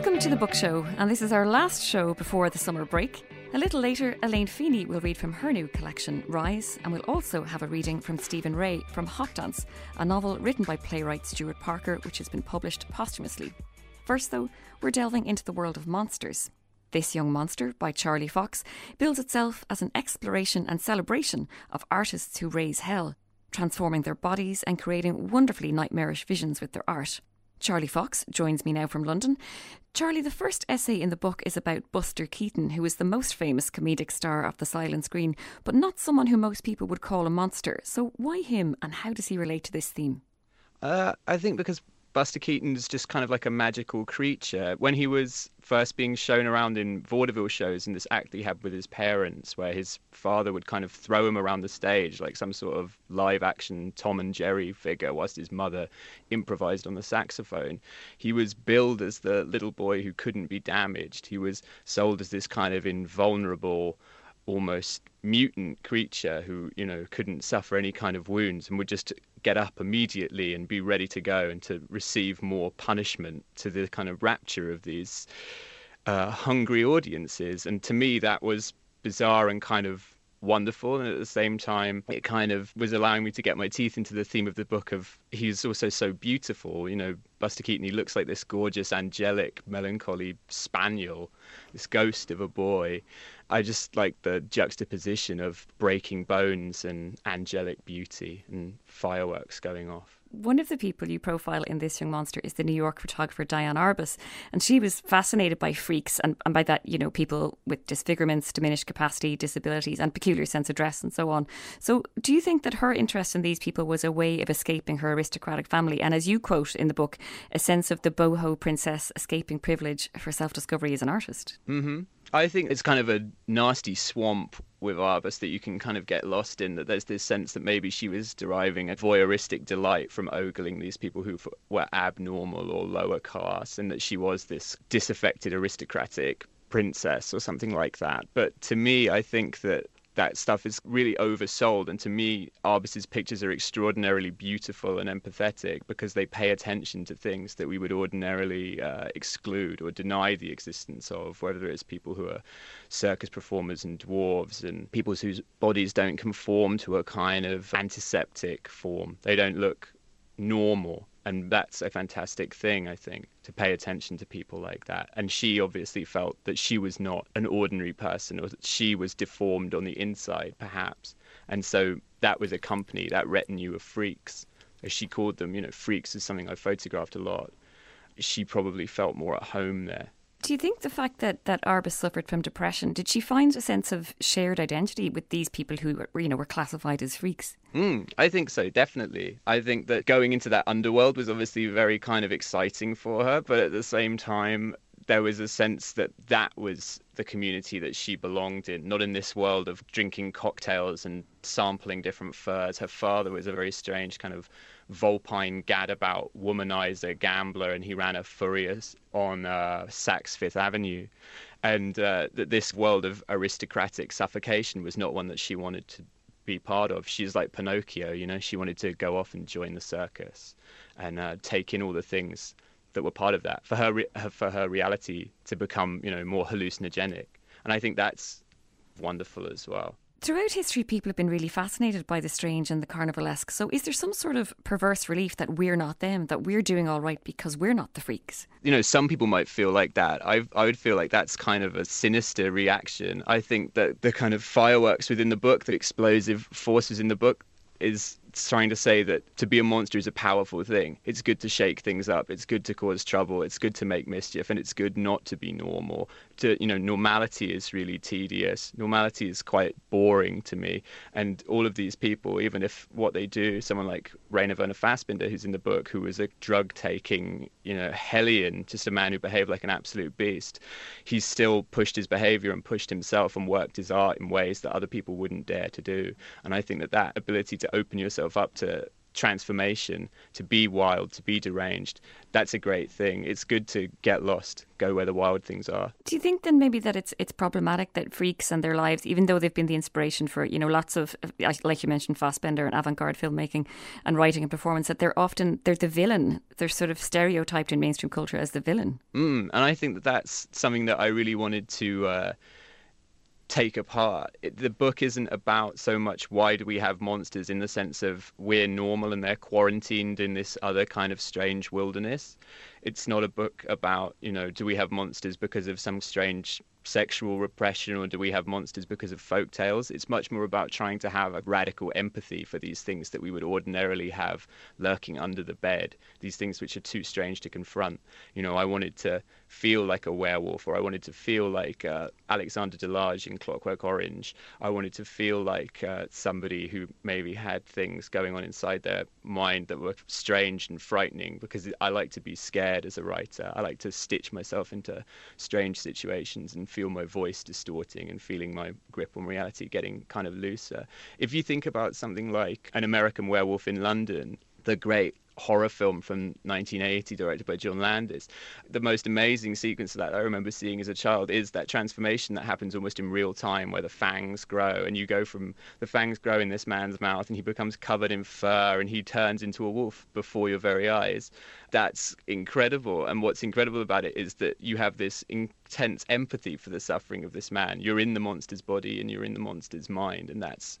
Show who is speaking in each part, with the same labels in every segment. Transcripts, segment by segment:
Speaker 1: Welcome to the book show, and this is our last show before the summer break. A little later, Elaine Feeney will read from her new collection, Rise, and we'll also have a reading from Stephen Rea from Hopdance, a novel written by playwright Stewart Parker, which has been published posthumously. First, though, we're delving into the world of monsters. This Young Monster by Charlie Fox builds itself as an exploration and celebration of artists who raise hell, transforming their bodies and creating wonderfully nightmarish visions with their art. Charlie Fox joins me now from London. Charlie, the first essay in the book is about Buster Keaton, who is the most famous comedic star of the silent screen, but not someone who most people would call a monster. So, why him and how does he relate to this theme?
Speaker 2: Uh, I think because Buster Keaton's just kind of like a magical creature. When he was first being shown around in vaudeville shows and this act that he had with his parents, where his father would kind of throw him around the stage like some sort of live action Tom and Jerry figure, whilst his mother improvised on the saxophone, he was billed as the little boy who couldn't be damaged. He was sold as this kind of invulnerable almost mutant creature who you know couldn't suffer any kind of wounds and would just get up immediately and be ready to go and to receive more punishment to the kind of rapture of these uh, hungry audiences. And to me that was bizarre and kind of wonderful. And at the same time it kind of was allowing me to get my teeth into the theme of the book of he's also so beautiful you know buster keaton he looks like this gorgeous angelic melancholy spaniel this ghost of a boy I just like the juxtaposition of breaking bones and angelic beauty and fireworks going off.
Speaker 1: One of the people you profile in This Young Monster is the New York photographer Diane Arbus, and she was fascinated by freaks and, and by that, you know, people with disfigurements, diminished capacity, disabilities, and peculiar sense of dress and so on. So, do you think that her interest in these people was a way of escaping her aristocratic family? And as you quote in the book, a sense of the boho princess escaping privilege for self discovery as an artist?
Speaker 2: Mm-hmm. I think it's kind of a nasty swamp with Arbus that you can kind of get lost in. That there's this sense that maybe she was deriving a voyeuristic delight from ogling these people who were abnormal or lower class, and that she was this disaffected aristocratic princess or something like that. But to me, I think that that stuff is really oversold. And to me, Arbus's pictures are extraordinarily beautiful and empathetic because they pay attention to things that we would ordinarily uh, exclude or deny the existence of, whether it's people who are circus performers and dwarves and people whose bodies don't conform to a kind of antiseptic form. They don't look normal and that's a fantastic thing i think to pay attention to people like that. And she obviously felt that she was not an ordinary person or that she was deformed on the inside perhaps. And so that was a company that retinue of freaks as she called them you know freaks is something i photographed a lot. She probably felt more at home there
Speaker 1: do you think the fact that, that Arbus suffered from depression, did she find a sense of shared identity with these people who were, you know, were classified as freaks?
Speaker 2: Mm, I think so, definitely. I think that going into that underworld was obviously very kind of exciting for her, but at the same time, there was a sense that that was the community that she belonged in, not in this world of drinking cocktails and sampling different furs. Her father was a very strange kind of vulpine gadabout womanizer gambler, and he ran a furious on uh, Saks Fifth Avenue. And uh, that this world of aristocratic suffocation was not one that she wanted to be part of. She's like Pinocchio, you know, she wanted to go off and join the circus and uh, take in all the things that were part of that for her, re- for her reality to become, you know, more hallucinogenic. And I think that's wonderful as well.
Speaker 1: Throughout history, people have been really fascinated by the strange and the carnivalesque. So, is there some sort of perverse relief that we're not them, that we're doing all right because we're not the freaks?
Speaker 2: You know, some people might feel like that. I, I would feel like that's kind of a sinister reaction. I think that the kind of fireworks within the book, the explosive forces in the book, is trying to say that to be a monster is a powerful thing. It's good to shake things up. It's good to cause trouble. It's good to make mischief, and it's good not to be normal. To you know, normality is really tedious. Normality is quite boring to me. And all of these people, even if what they do, someone like Rainer Werner Fassbinder, who's in the book, who was a drug-taking, you know, hellion, just a man who behaved like an absolute beast, he's still pushed his behavior and pushed himself and worked his art in ways that other people wouldn't dare to do. And I think that that ability to open yourself up to transformation, to be wild, to be deranged, that's a great thing. It's good to get lost, go where the wild things are.
Speaker 1: Do you think then maybe that it's it's problematic that freaks and their lives, even though they've been the inspiration for you know lots of like you mentioned Fassbinder and avant-garde filmmaking and writing and performance, that they're often they're the villain. They're sort of stereotyped in mainstream culture as the villain.
Speaker 2: Mm, and I think that that's something that I really wanted to. Uh, take apart. It, the book isn't about so much why do we have monsters in the sense of we're normal and they're quarantined in this other kind of strange wilderness. It's not a book about, you know, do we have monsters because of some strange sexual repression or do we have monsters because of folk tales? It's much more about trying to have a radical empathy for these things that we would ordinarily have lurking under the bed, these things which are too strange to confront. You know, I wanted to feel like a werewolf or I wanted to feel like uh, Alexander Delarge in Clockwork Orange. I wanted to feel like uh, somebody who maybe had things going on inside their mind that were strange and frightening because I like to be scared as a writer. I like to stitch myself into strange situations and feel my voice distorting and feeling my grip on reality getting kind of looser. If you think about something like An American Werewolf in London, the great horror film from 1980 directed by John Landis. The most amazing sequence of that I remember seeing as a child is that transformation that happens almost in real time where the fangs grow and you go from the fangs grow in this man's mouth and he becomes covered in fur and he turns into a wolf before your very eyes. That's incredible. And what's incredible about it is that you have this intense empathy for the suffering of this man. You're in the monster's body and you're in the monster's mind and that's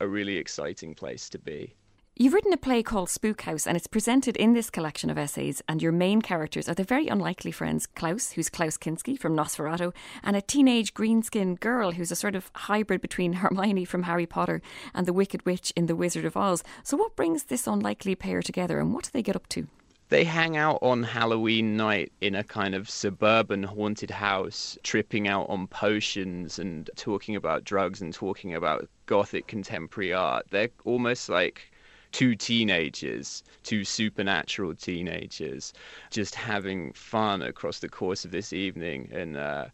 Speaker 2: a really exciting place to be.
Speaker 1: You've written a play called Spook House, and it's presented in this collection of essays. And your main characters are the very unlikely friends Klaus, who's Klaus Kinski from Nosferatu, and a teenage green skinned girl who's a sort of hybrid between Hermione from Harry Potter and the Wicked Witch in The Wizard of Oz. So, what brings this unlikely pair together, and what do they get up to?
Speaker 2: they hang out on Halloween night in a kind of suburban haunted house, tripping out on potions and talking about drugs and talking about gothic contemporary art. They're almost like two teenagers, two supernatural teenagers, just having fun across the course of this evening and. Uh,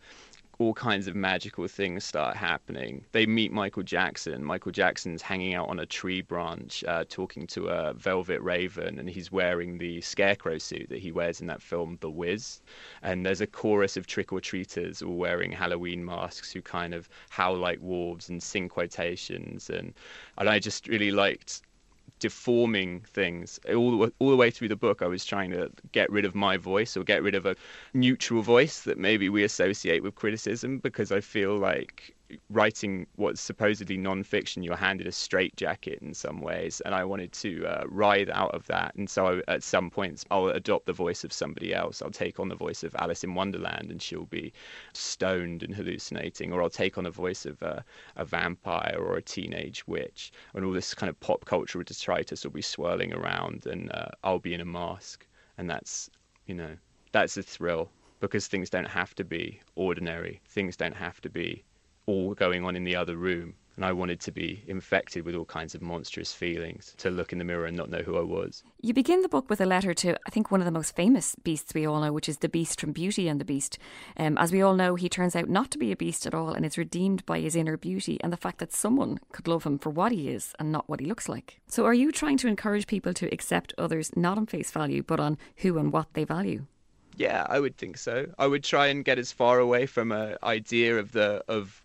Speaker 2: all kinds of magical things start happening. They meet Michael Jackson. Michael Jackson's hanging out on a tree branch, uh, talking to a velvet raven, and he's wearing the scarecrow suit that he wears in that film, The Wiz. And there's a chorus of trick or treaters all wearing Halloween masks who kind of howl like wolves and sing quotations. And, and I just really liked deforming things all the, all the way through the book. I was trying to get rid of my voice or get rid of a neutral voice that maybe we associate with criticism because I feel like writing what's supposedly non-fiction, you're handed a straitjacket in some ways, and I wanted to uh, ride out of that. And so I, at some points, I'll adopt the voice of somebody else. I'll take on the voice of Alice in Wonderland, and she'll be stoned and hallucinating, or I'll take on the voice of uh, a vampire or a teenage witch, and all this kind of pop cultural detritus will be swirling around, and uh, I'll be in a mask, and that's you know that's a thrill because things don't have to be ordinary. Things don't have to be all going on in the other room. And I wanted to be infected with all kinds of monstrous feelings, to look in the mirror and not know who I was.
Speaker 1: You begin the book with a letter to, I think, one of the most famous beasts we all know, which is the beast from Beauty and the Beast. Um, as we all know, he turns out not to be a beast at all and is redeemed by his inner beauty and the fact that someone could love him for what he is and not what he looks like. So, are you trying to encourage people to accept others not on face value, but on who and what they value?
Speaker 2: Yeah, I would think so. I would try and get as far away from an idea of the of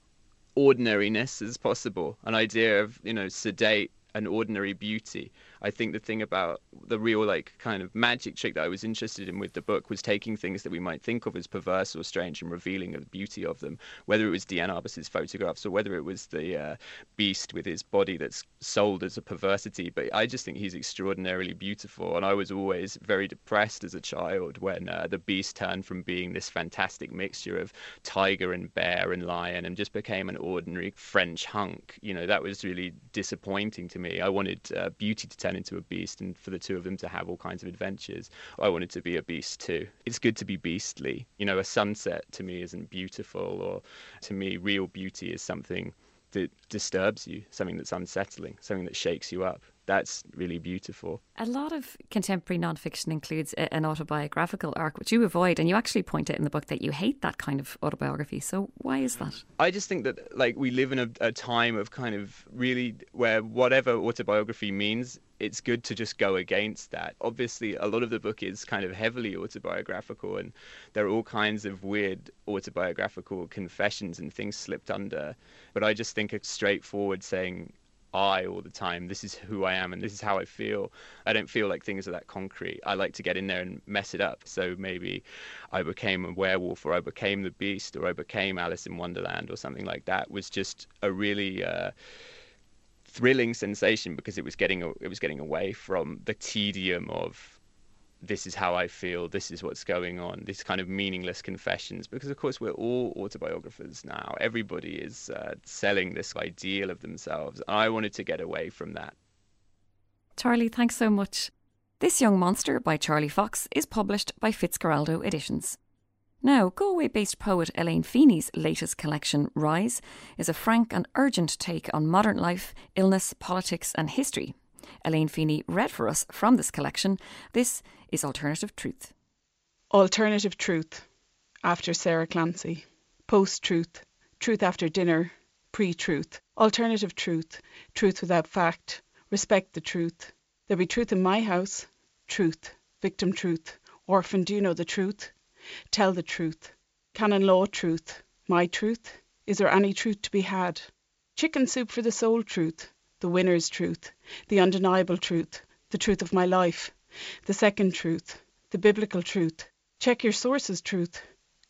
Speaker 2: ordinariness as possible, an idea of you know sedate and ordinary beauty. I think the thing about the real like kind of magic trick that I was interested in with the book was taking things that we might think of as perverse or strange and revealing the beauty of them. Whether it was Diane Arbus's photographs or whether it was the uh, beast with his body that's sold as a perversity, but I just think he's extraordinarily beautiful. And I was always very depressed as a child when uh, the beast turned from being this fantastic mixture of tiger and bear and lion and just became an ordinary French hunk. You know that was really disappointing to me. I wanted uh, beauty to turn turn into a beast and for the two of them to have all kinds of adventures. I wanted to be a beast too. It's good to be beastly. You know, a sunset to me isn't beautiful, or to me, real beauty is something that disturbs you, something that's unsettling, something that shakes you up. That's really beautiful.
Speaker 1: A lot of contemporary nonfiction includes a, an autobiographical arc, which you avoid, and you actually point out in the book that you hate that kind of autobiography. So why is that?
Speaker 2: I just think that like we live in a, a time of kind of really where whatever autobiography means it's good to just go against that. Obviously, a lot of the book is kind of heavily autobiographical, and there are all kinds of weird autobiographical confessions and things slipped under. But I just think a straightforward saying, I all the time. This is who I am and this is how I feel. I don't feel like things are that concrete. I like to get in there and mess it up. So maybe I became a werewolf or I became the beast or I became Alice in Wonderland or something like that was just a really uh, thrilling sensation because it was getting it was getting away from the tedium of this is how I feel, this is what's going on, these kind of meaningless confessions. Because, of course, we're all autobiographers now. Everybody is uh, selling this ideal of themselves. I wanted to get away from that.
Speaker 1: Charlie, thanks so much. This Young Monster by Charlie Fox is published by Fitzcarraldo Editions. Now, Galway based poet Elaine Feeney's latest collection, Rise, is a frank and urgent take on modern life, illness, politics, and history. Elaine Feeney read for us from this collection. This is Alternative Truth.
Speaker 3: Alternative Truth, after Sarah Clancy. Post Truth, Truth after dinner, Pre Truth. Alternative Truth, Truth without fact. Respect the truth. There be truth in my house. Truth. Victim truth. Orphan, do you know the truth? Tell the truth. Canon law truth. My truth? Is there any truth to be had? Chicken soup for the soul truth. The winner's truth. The undeniable truth. The truth of my life. The second truth. The biblical truth. Check your sources truth.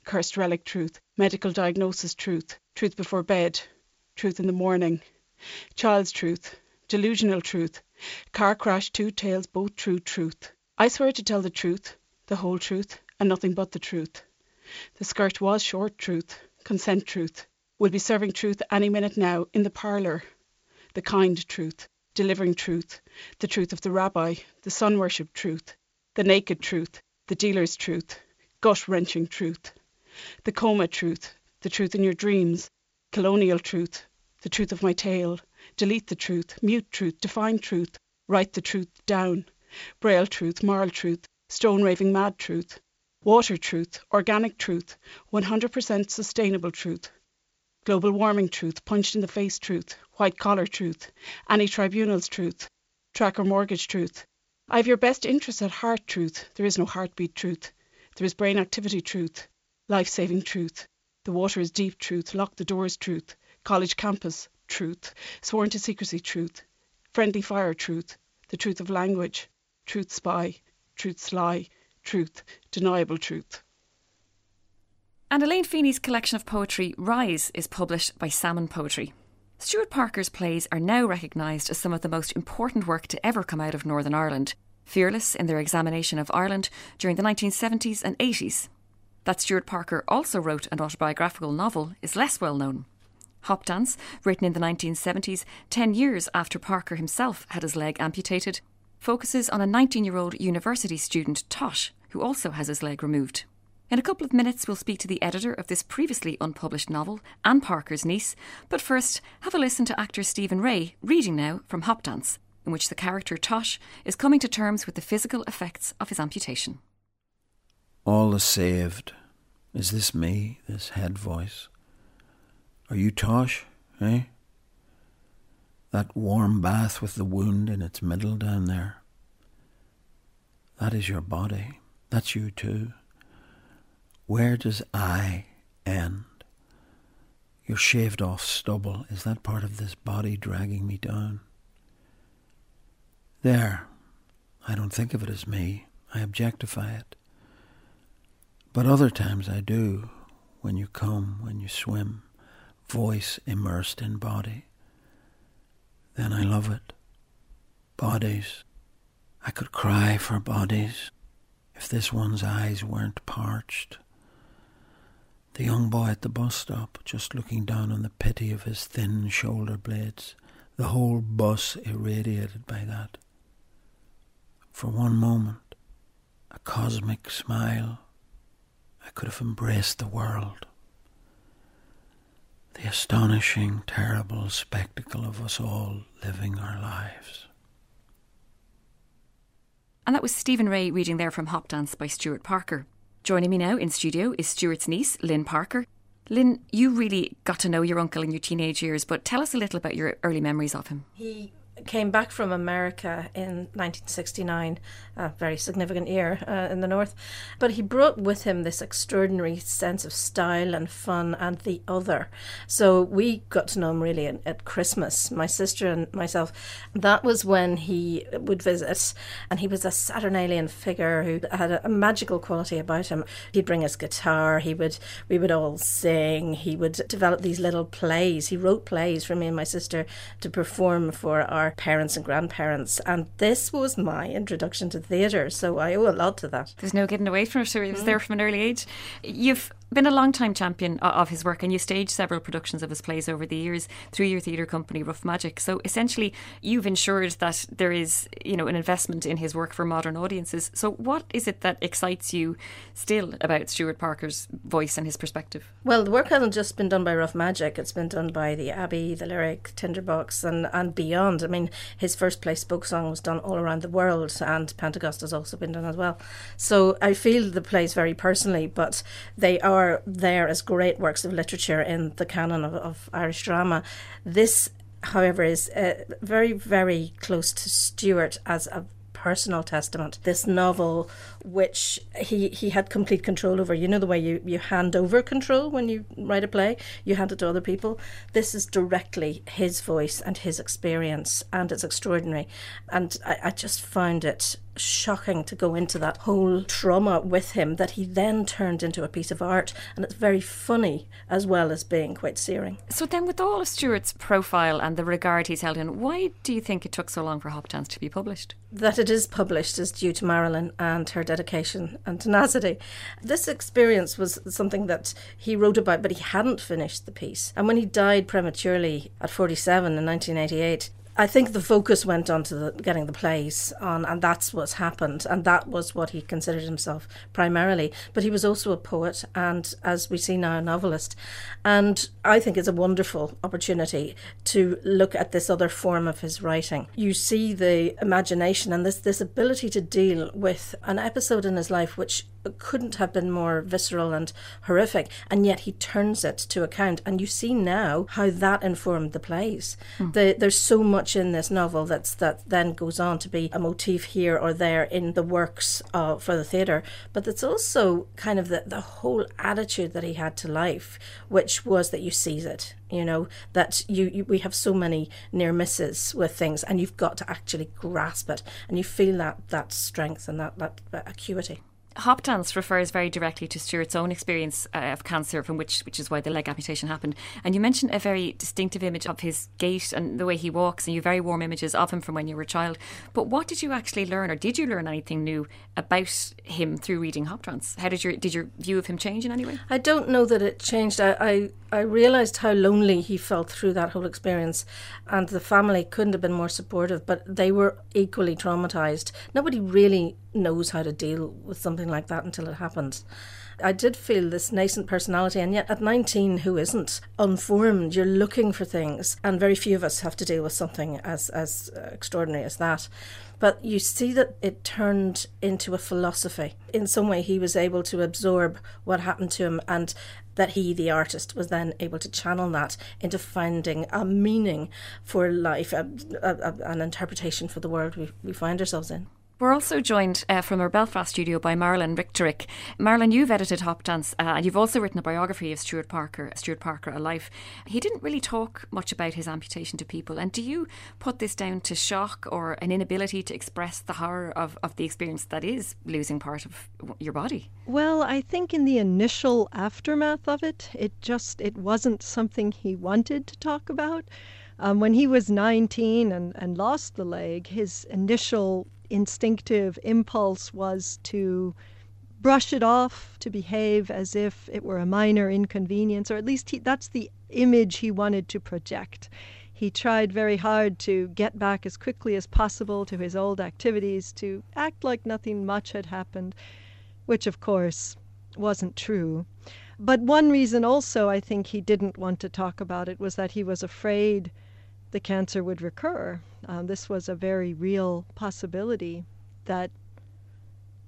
Speaker 3: Cursed relic truth. Medical diagnosis truth. Truth before bed. Truth in the morning. Child's truth. Delusional truth. Car crash, two tales, both true truth. I swear to tell the truth, the whole truth, and nothing but the truth. The skirt was short truth, consent truth. We'll be serving truth any minute now in the parlour. The kind truth, delivering truth, the truth of the rabbi, the sun worship truth, the naked truth, the dealer's truth, gut wrenching truth, the coma truth, the truth in your dreams, colonial truth, the truth of my tale, delete the truth, mute truth, define truth, write the truth down, braille truth, moral truth, stone raving mad truth, water truth, organic truth, 100% sustainable truth, global warming truth, punched in the face truth, white collar truth, any tribunals truth, tracker mortgage truth. I have your best interest at heart truth. There is no heartbeat truth. There is brain activity truth, life saving truth. The water is deep truth, lock the doors truth, college campus truth, sworn to secrecy truth, friendly fire truth, the truth of language, truth spy, truth sly, truth, deniable truth.
Speaker 1: And Elaine Feeney's collection of poetry, Rise, is published by Salmon Poetry. Stewart Parker's plays are now recognised as some of the most important work to ever come out of Northern Ireland, fearless in their examination of Ireland during the 1970s and 80s. That Stewart Parker also wrote an autobiographical novel is less well known. Hopdance, written in the 1970s, 10 years after Parker himself had his leg amputated, focuses on a 19 year old university student, Tosh, who also has his leg removed. In a couple of minutes, we'll speak to the editor of this previously unpublished novel, Anne Parker's niece, but first, have a listen to actor Stephen Rea reading now from Hopdance, in which the character Tosh is coming to terms with the physical effects of his amputation.
Speaker 4: All is saved. Is this me, this head voice? Are you Tosh, eh? That warm bath with the wound in its middle down there. That is your body. That's you too. Where does I end? Your shaved off stubble, is that part of this body dragging me down? There. I don't think of it as me. I objectify it. But other times I do, when you come, when you swim, voice immersed in body. Then I love it. Bodies. I could cry for bodies if this one's eyes weren't parched. The young boy at the bus stop, just looking down on the pity of his thin shoulder blades, the whole bus irradiated by that. For one moment, a cosmic smile, I could have embraced the world. The astonishing, terrible spectacle of us all living our lives.
Speaker 1: And that was Stephen Rea reading there from Hopdance by Stewart Parker. Joining me now in studio is Stewart's niece, Lynn Parker. Lynn, you really got to know your uncle in your teenage years, but tell us a little about your early memories of him.
Speaker 5: He came back from America in 1969, a very significant year uh, in the North. But he brought with him this extraordinary sense of style and fun and the other. So we got to know him really at, at Christmas, my sister and myself. That was when he would visit, and he was a Saturnalian figure who had a, a magical quality about him. He'd bring his guitar, he would, we would all sing, he would develop these little plays. He wrote plays for me and my sister to perform for our parents and grandparents. And this was my introduction to theatre, so I owe a lot to that.
Speaker 1: There's no getting away from it. So he was mm. there from an early age. You've been a long time champion of his work and you staged several productions of his plays over the years through your theatre company Rough Magic. So essentially you've ensured that there is you know an investment in his work for modern audiences. So what is it that excites you still about Stewart Parker's voice and his perspective?
Speaker 5: Well the work hasn't just been done by Rough Magic. It's been done by the Abbey the Lyric Tinderbox and, and beyond. I mean his first play Spokesong was done all around the world and Pentecost has also been done as well. So I feel the plays very personally but they are are there as great works of literature in the canon of, of Irish drama. This, however, is uh, very, very close to Stewart as a personal testament. This novel, which he, he had complete control over. You know the way you, you hand over control when you write a play, you hand it to other people. This is directly his voice and his experience, and it's extraordinary. And I, I just found it shocking to go into that whole trauma with him that he then turned into a piece of art. And it's very funny as well as being quite searing.
Speaker 1: So, then, with all of Stewart's profile and the regard he's held in, why do you think it took so long for Hopdance to be published?
Speaker 5: That it is published is due to Marilyn and her dedication and tenacity. This experience was something that he wrote about, but he hadn't finished the piece. And when he died prematurely at 47 in 1988, I think the focus went on to the, getting the plays on, and that's what's happened, and that was what he considered himself primarily. But he was also a poet, and as we see now, a novelist. And I think it's a wonderful opportunity to look at this other form of his writing. You see the imagination and this this ability to deal with an episode in his life which couldn't have been more visceral and horrific, and yet he turns it to account. And you see now how that informed the plays. Mm. The, there's so much in this novel that's that then goes on to be a motif here or there in the works uh, for the theatre, but it's also kind of the, the whole attitude that he had to life, which was that you seize it. You know that you, you we have so many near misses with things, and you've got to actually grasp it, and you feel that that strength and that that, that acuity.
Speaker 1: Hopdance refers very directly to Stewart's own experience uh, of cancer, from which which is why the leg amputation happened. And you mentioned a very distinctive image of his gait and the way he walks, and you very warm images of him from when you were a child. But what did you actually learn, or did you learn anything new about him through reading Hopdance? How did your did your view of him change in any way?
Speaker 5: I don't know that it changed. I I, I realised how lonely he felt through that whole experience, and the family couldn't have been more supportive. But they were equally traumatised. Nobody really knows how to deal with something like that until it happens. I did feel this nascent personality, and yet at 19, who isn't unformed? You're looking for things, and very few of us have to deal with something as as uh, extraordinary as that. But you see that it turned into a philosophy. In some way, he was able to absorb what happened to him, and that he, the artist, was then able to channel that into finding a meaning for life, a, a, an interpretation for the world we, we find ourselves in.
Speaker 1: We're also joined uh, from our Belfast studio by Marilyn Richtarik. Marilyn, you've edited Hopdance uh, and you've also written a biography of Stewart Parker, Stewart Parker, A Life. He didn't really talk much about his amputation to people. And do you put this down to shock or an inability to express the horror of, of the experience that is losing part of your body?
Speaker 6: Well, I think in the initial aftermath of it, it just it wasn't something he wanted to talk about. Um, when he was 19 and, and lost the leg, his initial instinctive impulse was to brush it off, to behave as if it were a minor inconvenience, or at least he, that's the image he wanted to project. He tried very hard to get back as quickly as possible to his old activities, to act like nothing much had happened, which, of course, wasn't true. But one reason also I think he didn't want to talk about it was that he was afraid the cancer would recur. Um, this was a very real possibility that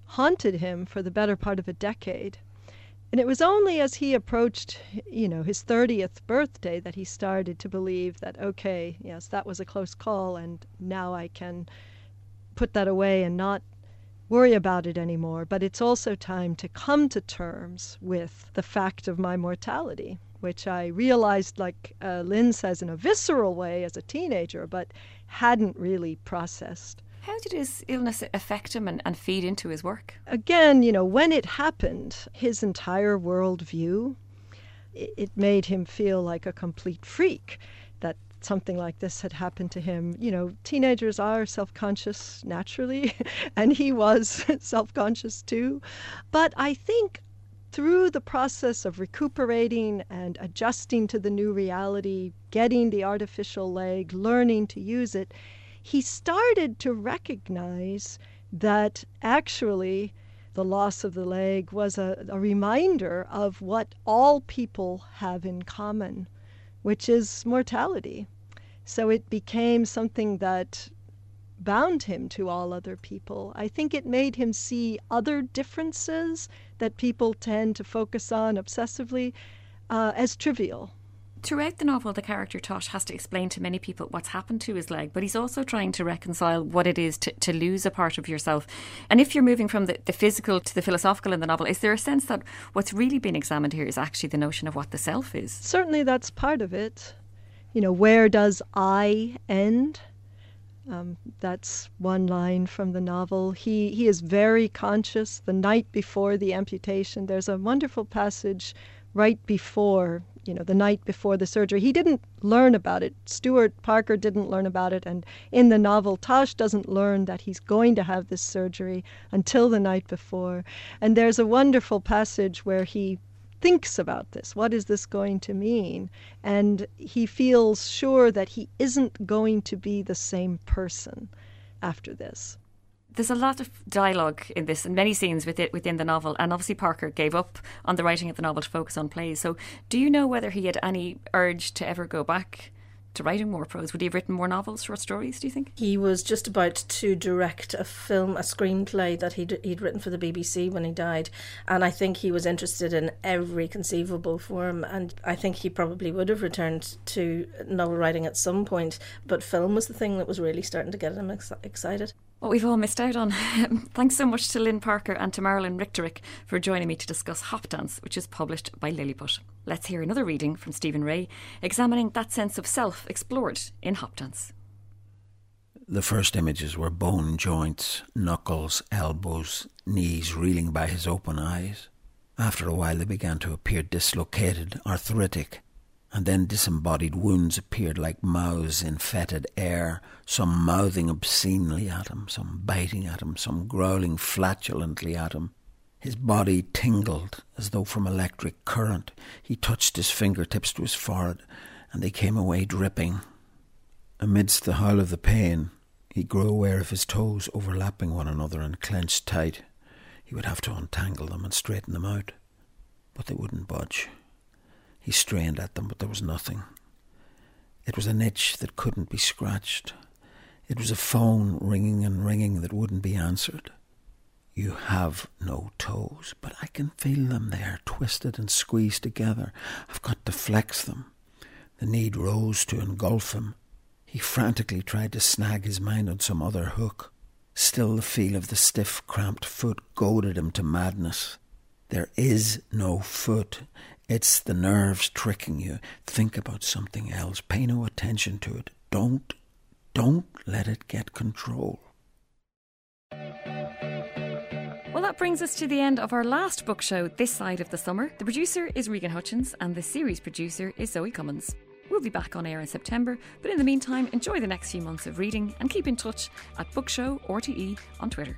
Speaker 6: haunted him for the better part of a decade. And it was only as he approached, you know, his 30th birthday that he started to believe that, okay, yes, that was a close call, and now I can put that away and not worry about it anymore. But it's also time to come to terms with the fact of my mortality, which I realized, like uh, Lynn says, in a visceral way as a teenager, but hadn't really processed.
Speaker 1: How did his illness affect him and, and feed into his work?
Speaker 6: Again, you know, when it happened, his entire worldview, it, it made him feel like a complete freak that something like this had happened to him. You know, teenagers are self conscious naturally, and he was self conscious too. But I think through the process of recuperating and adjusting to the new reality, getting the artificial leg, learning to use it, he started to recognize that actually the loss of the leg was a, a, reminder of what all people have in common, which is mortality. So it became something that bound him to all other people. I think it made him see other differences that people tend to focus on obsessively uh, as trivial.
Speaker 1: Throughout the novel, the character Tosh has to explain to many people what's happened to his leg, but he's also trying to reconcile what it is to, to lose a part of yourself. And if you're moving from the, the physical to the philosophical in the novel, is there a sense that what's really being examined here is actually the notion of what the self is?
Speaker 6: Certainly, that's part of it. You know, where does I end? Um, that's one line from the novel. He he is very conscious. The night before the amputation, there's a wonderful passage right before you know, the night before the surgery. He didn't learn about it. Stewart Parker didn't learn about it. And in the novel, Tosh doesn't learn that he's going to have this surgery until the night before. And there's a wonderful passage where he thinks about this. What is this going to mean? And he feels sure that he isn't going to be the same person after this
Speaker 1: there's a lot of dialogue in this and many scenes with it within the novel. And obviously, Parker gave up on the writing of the novel to focus on plays. So, do you know whether he had any urge to ever go back to writing more prose? Would he have written more novels, short stories, do you think?
Speaker 5: He was just about to direct a film, a screenplay that he'd, he'd written for the BBC when he died. And I think he was interested in every conceivable form. And I think he probably would have returned to novel writing at some point. But film was the thing that was really starting to get him ex- excited
Speaker 1: what we've all missed out on. Thanks so much to Lynn Parker and to Marilyn Richtarik for joining me to discuss Hopdance, which is published by Lilliput. Let's hear another reading from Stephen Rea, examining that sense of self explored in Hopdance.
Speaker 4: The first images were bone joints, knuckles, elbows, knees reeling by his open eyes. After a while, they began to appear dislocated, arthritic, and then disembodied wounds appeared like mouths in fetid air, some mouthing obscenely at him, some biting at him, some growling flatulently at him. His body tingled as though from electric current. He touched his fingertips to his forehead, and they came away dripping. Amidst the howl of the pain, he grew aware of his toes overlapping one another and clenched tight. He would have to untangle them and straighten them out, but they wouldn't budge. He strained at them, but there was nothing. It was an itch that couldn't be scratched. It was a phone ringing and ringing that wouldn't be answered. You have no toes, but I can feel them there, twisted and squeezed together. I've got to flex them. The need rose to engulf him. He frantically tried to snag his mind on some other hook. Still, the feel of the stiff, cramped foot goaded him to madness. There is no foot. It's the nerves tricking you. Think about something else. Pay no attention to it. Don't, don't let it get control.
Speaker 1: Well, that brings us to the end of our last book show this side of the summer. The producer is Regan Hutchins and the series producer is Zoe Cummins. We'll be back on air in September, but in the meantime, enjoy the next few months of reading and keep in touch at Bookshow RTE on Twitter.